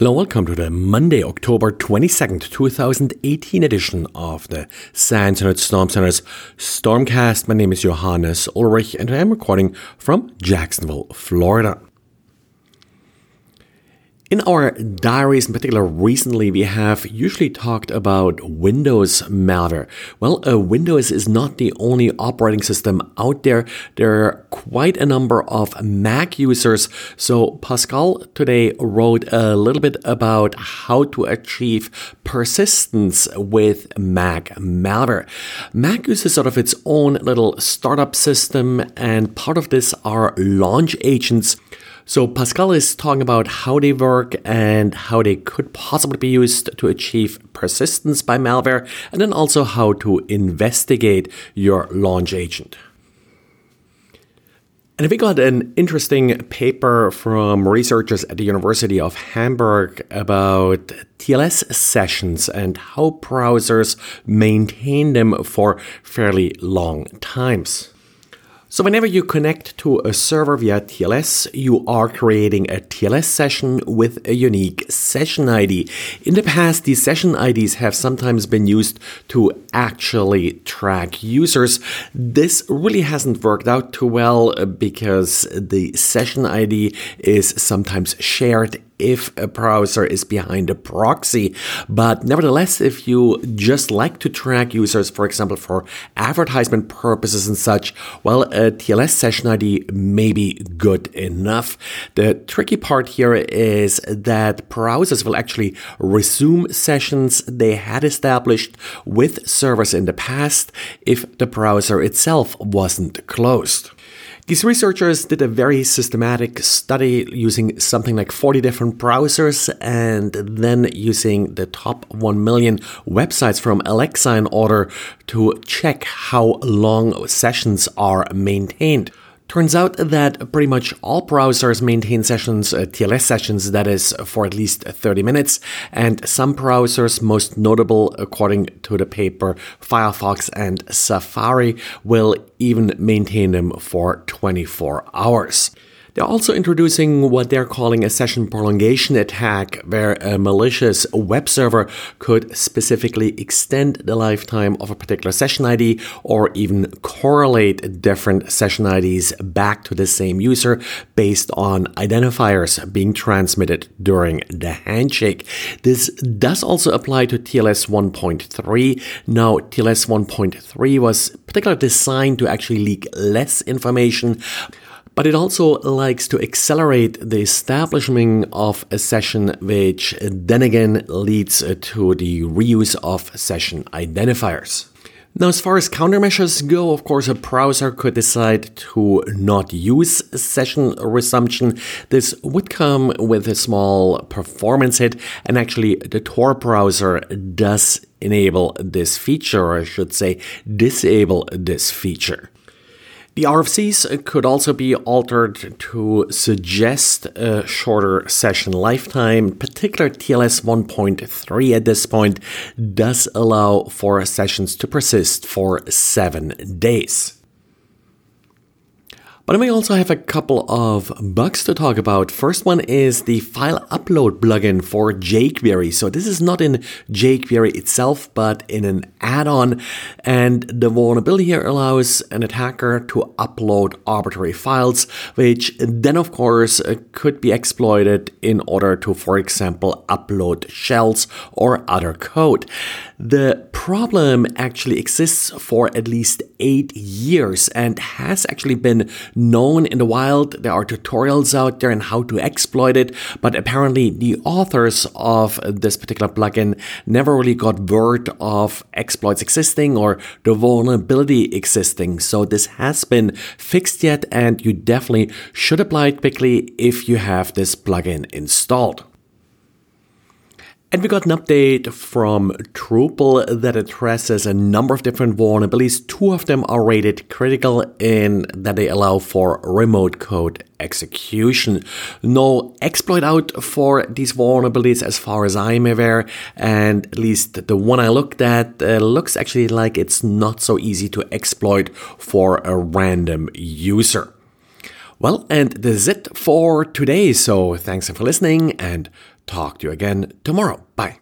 Hello, welcome to the Monday, October 22nd, 2018 edition of the SANS Internet Storm Center's Stormcast. My name is Johannes Ulrich and I am recording from Jacksonville, Florida. In our diaries, in particular, recently we have usually talked about Windows malware. Well, uh, Windows is not the only operating system out there. There are quite a number of Mac users. So Pascal today wrote a little bit about how to achieve persistence with Mac malware. Mac uses sort of its own little startup system, and part of this are launch agents. So Pascal is talking about how they work and how they could possibly be used to achieve persistence by malware, and then also how to investigate your launch agent. And we got an interesting paper from researchers at the University of Hamburg about TLS sessions and how browsers maintain them for fairly long times. So whenever you connect to a server via TLS, you are creating a TLS session with a unique session ID. In the past, these session IDs have sometimes been used to actually track users. This really hasn't worked out too well uh, because the session ID is sometimes shared if a browser is behind a proxy. But nevertheless, if you just like to track users, for example, for advertisement purposes and such, well, a TLS session ID may be good enough. The tricky part here is that browsers will actually resume sessions they had established with servers in the past if the browser itself wasn't closed. These researchers did a very systematic study using something like 40 different browsers and then using the top 1 million websites from Alexa in order to check how long sessions are maintained. Turns out that pretty much all browsers maintain sessions, uh, TLS sessions, that is, for at least 30 minutes, and some browsers, most notable according to the paper, Firefox and Safari, will even maintain them for 24 hours. They're also introducing what they're calling a session prolongation attack, where a malicious web server could specifically extend the lifetime of a particular session ID or even correlate different session IDs back to the same user based on identifiers being transmitted during the handshake. This does also apply to TLS 1.3. Now, TLS 1.3 was particularly designed to actually leak less information but it also likes to accelerate the establishment of a session, which then again leads to the reuse of session identifiers. Now, as far as countermeasures go, of course, a browser could decide to not use session resumption. This would come with a small performance hit, and actually, the Tor browser does enable this feature, or I should say, disable this feature. The RFCs could also be altered to suggest a shorter session lifetime. Particular TLS 1.3 at this point does allow for sessions to persist for seven days. But we also have a couple of bugs to talk about. First one is the file upload plugin for jQuery. So this is not in jQuery itself, but in an add-on. And the vulnerability here allows an attacker to upload arbitrary files, which then of course uh, could be exploited in order to, for example, upload shells or other code. The problem actually exists for at least eight years and has actually been known in the wild. There are tutorials out there on how to exploit it, but apparently the authors of this particular plugin never really got word of exploits existing or the vulnerability existing. So this has been fixed yet, and you definitely should apply it quickly if you have this plugin installed. And we got an update from Drupal that addresses a number of different vulnerabilities. Two of them are rated critical in that they allow for remote code execution. No exploit out for these vulnerabilities as far as I'm aware, and at least the one I looked at uh, looks actually like it's not so easy to exploit for a random user. Well, and this is it for today. So thanks for listening and talk to you again tomorrow. Bye.